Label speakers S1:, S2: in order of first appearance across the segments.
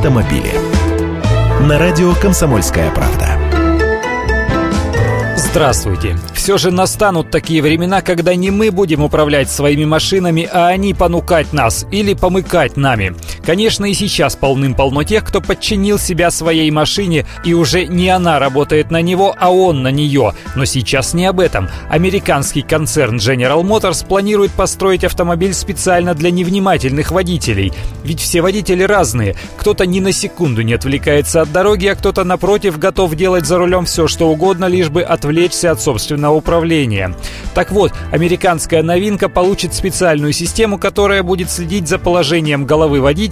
S1: автомобили. На радио «Комсомольская правда».
S2: Здравствуйте. Все же настанут такие времена, когда не мы будем управлять своими машинами, а они понукать нас или помыкать нами. Конечно, и сейчас полным-полно тех, кто подчинил себя своей машине, и уже не она работает на него, а он на нее. Но сейчас не об этом. Американский концерн General Motors планирует построить автомобиль специально для невнимательных водителей. Ведь все водители разные. Кто-то ни на секунду не отвлекается от дороги, а кто-то, напротив, готов делать за рулем все, что угодно, лишь бы отвлечься от собственного управления. Так вот, американская новинка получит специальную систему, которая будет следить за положением головы водителя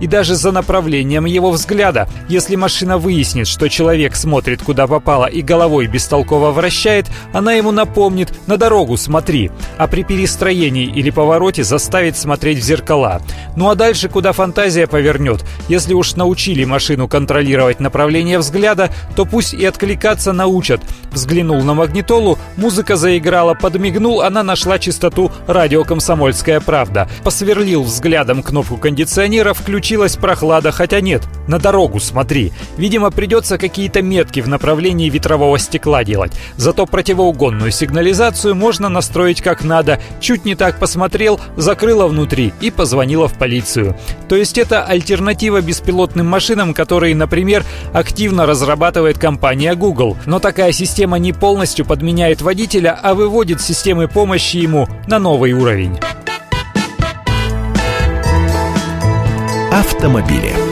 S2: и даже за направлением его взгляда. Если машина выяснит, что человек смотрит куда попало и головой бестолково вращает, она ему напомнит «на дорогу смотри», а при перестроении или повороте заставит смотреть в зеркала. Ну а дальше куда фантазия повернет. Если уж научили машину контролировать направление взгляда, то пусть и откликаться научат. Взглянул на магнитолу, музыка заиграла, подмигнул, она нашла частоту «Радио Комсомольская правда». Посверлил взглядом кнопку кондиционера, включилась прохлада, хотя нет, на дорогу смотри. Видимо, придется какие-то метки в направлении ветрового стекла делать. Зато противоугонную сигнализацию можно настроить как надо. Чуть не так посмотрел, закрыла внутри и позвонила в полицию. То есть это альтернатива беспилотным машинам, которые, например, активно разрабатывает компания Google. Но такая система не полностью подменяет водителя, а выводит системы помощи ему на новый уровень.
S1: Автомобили.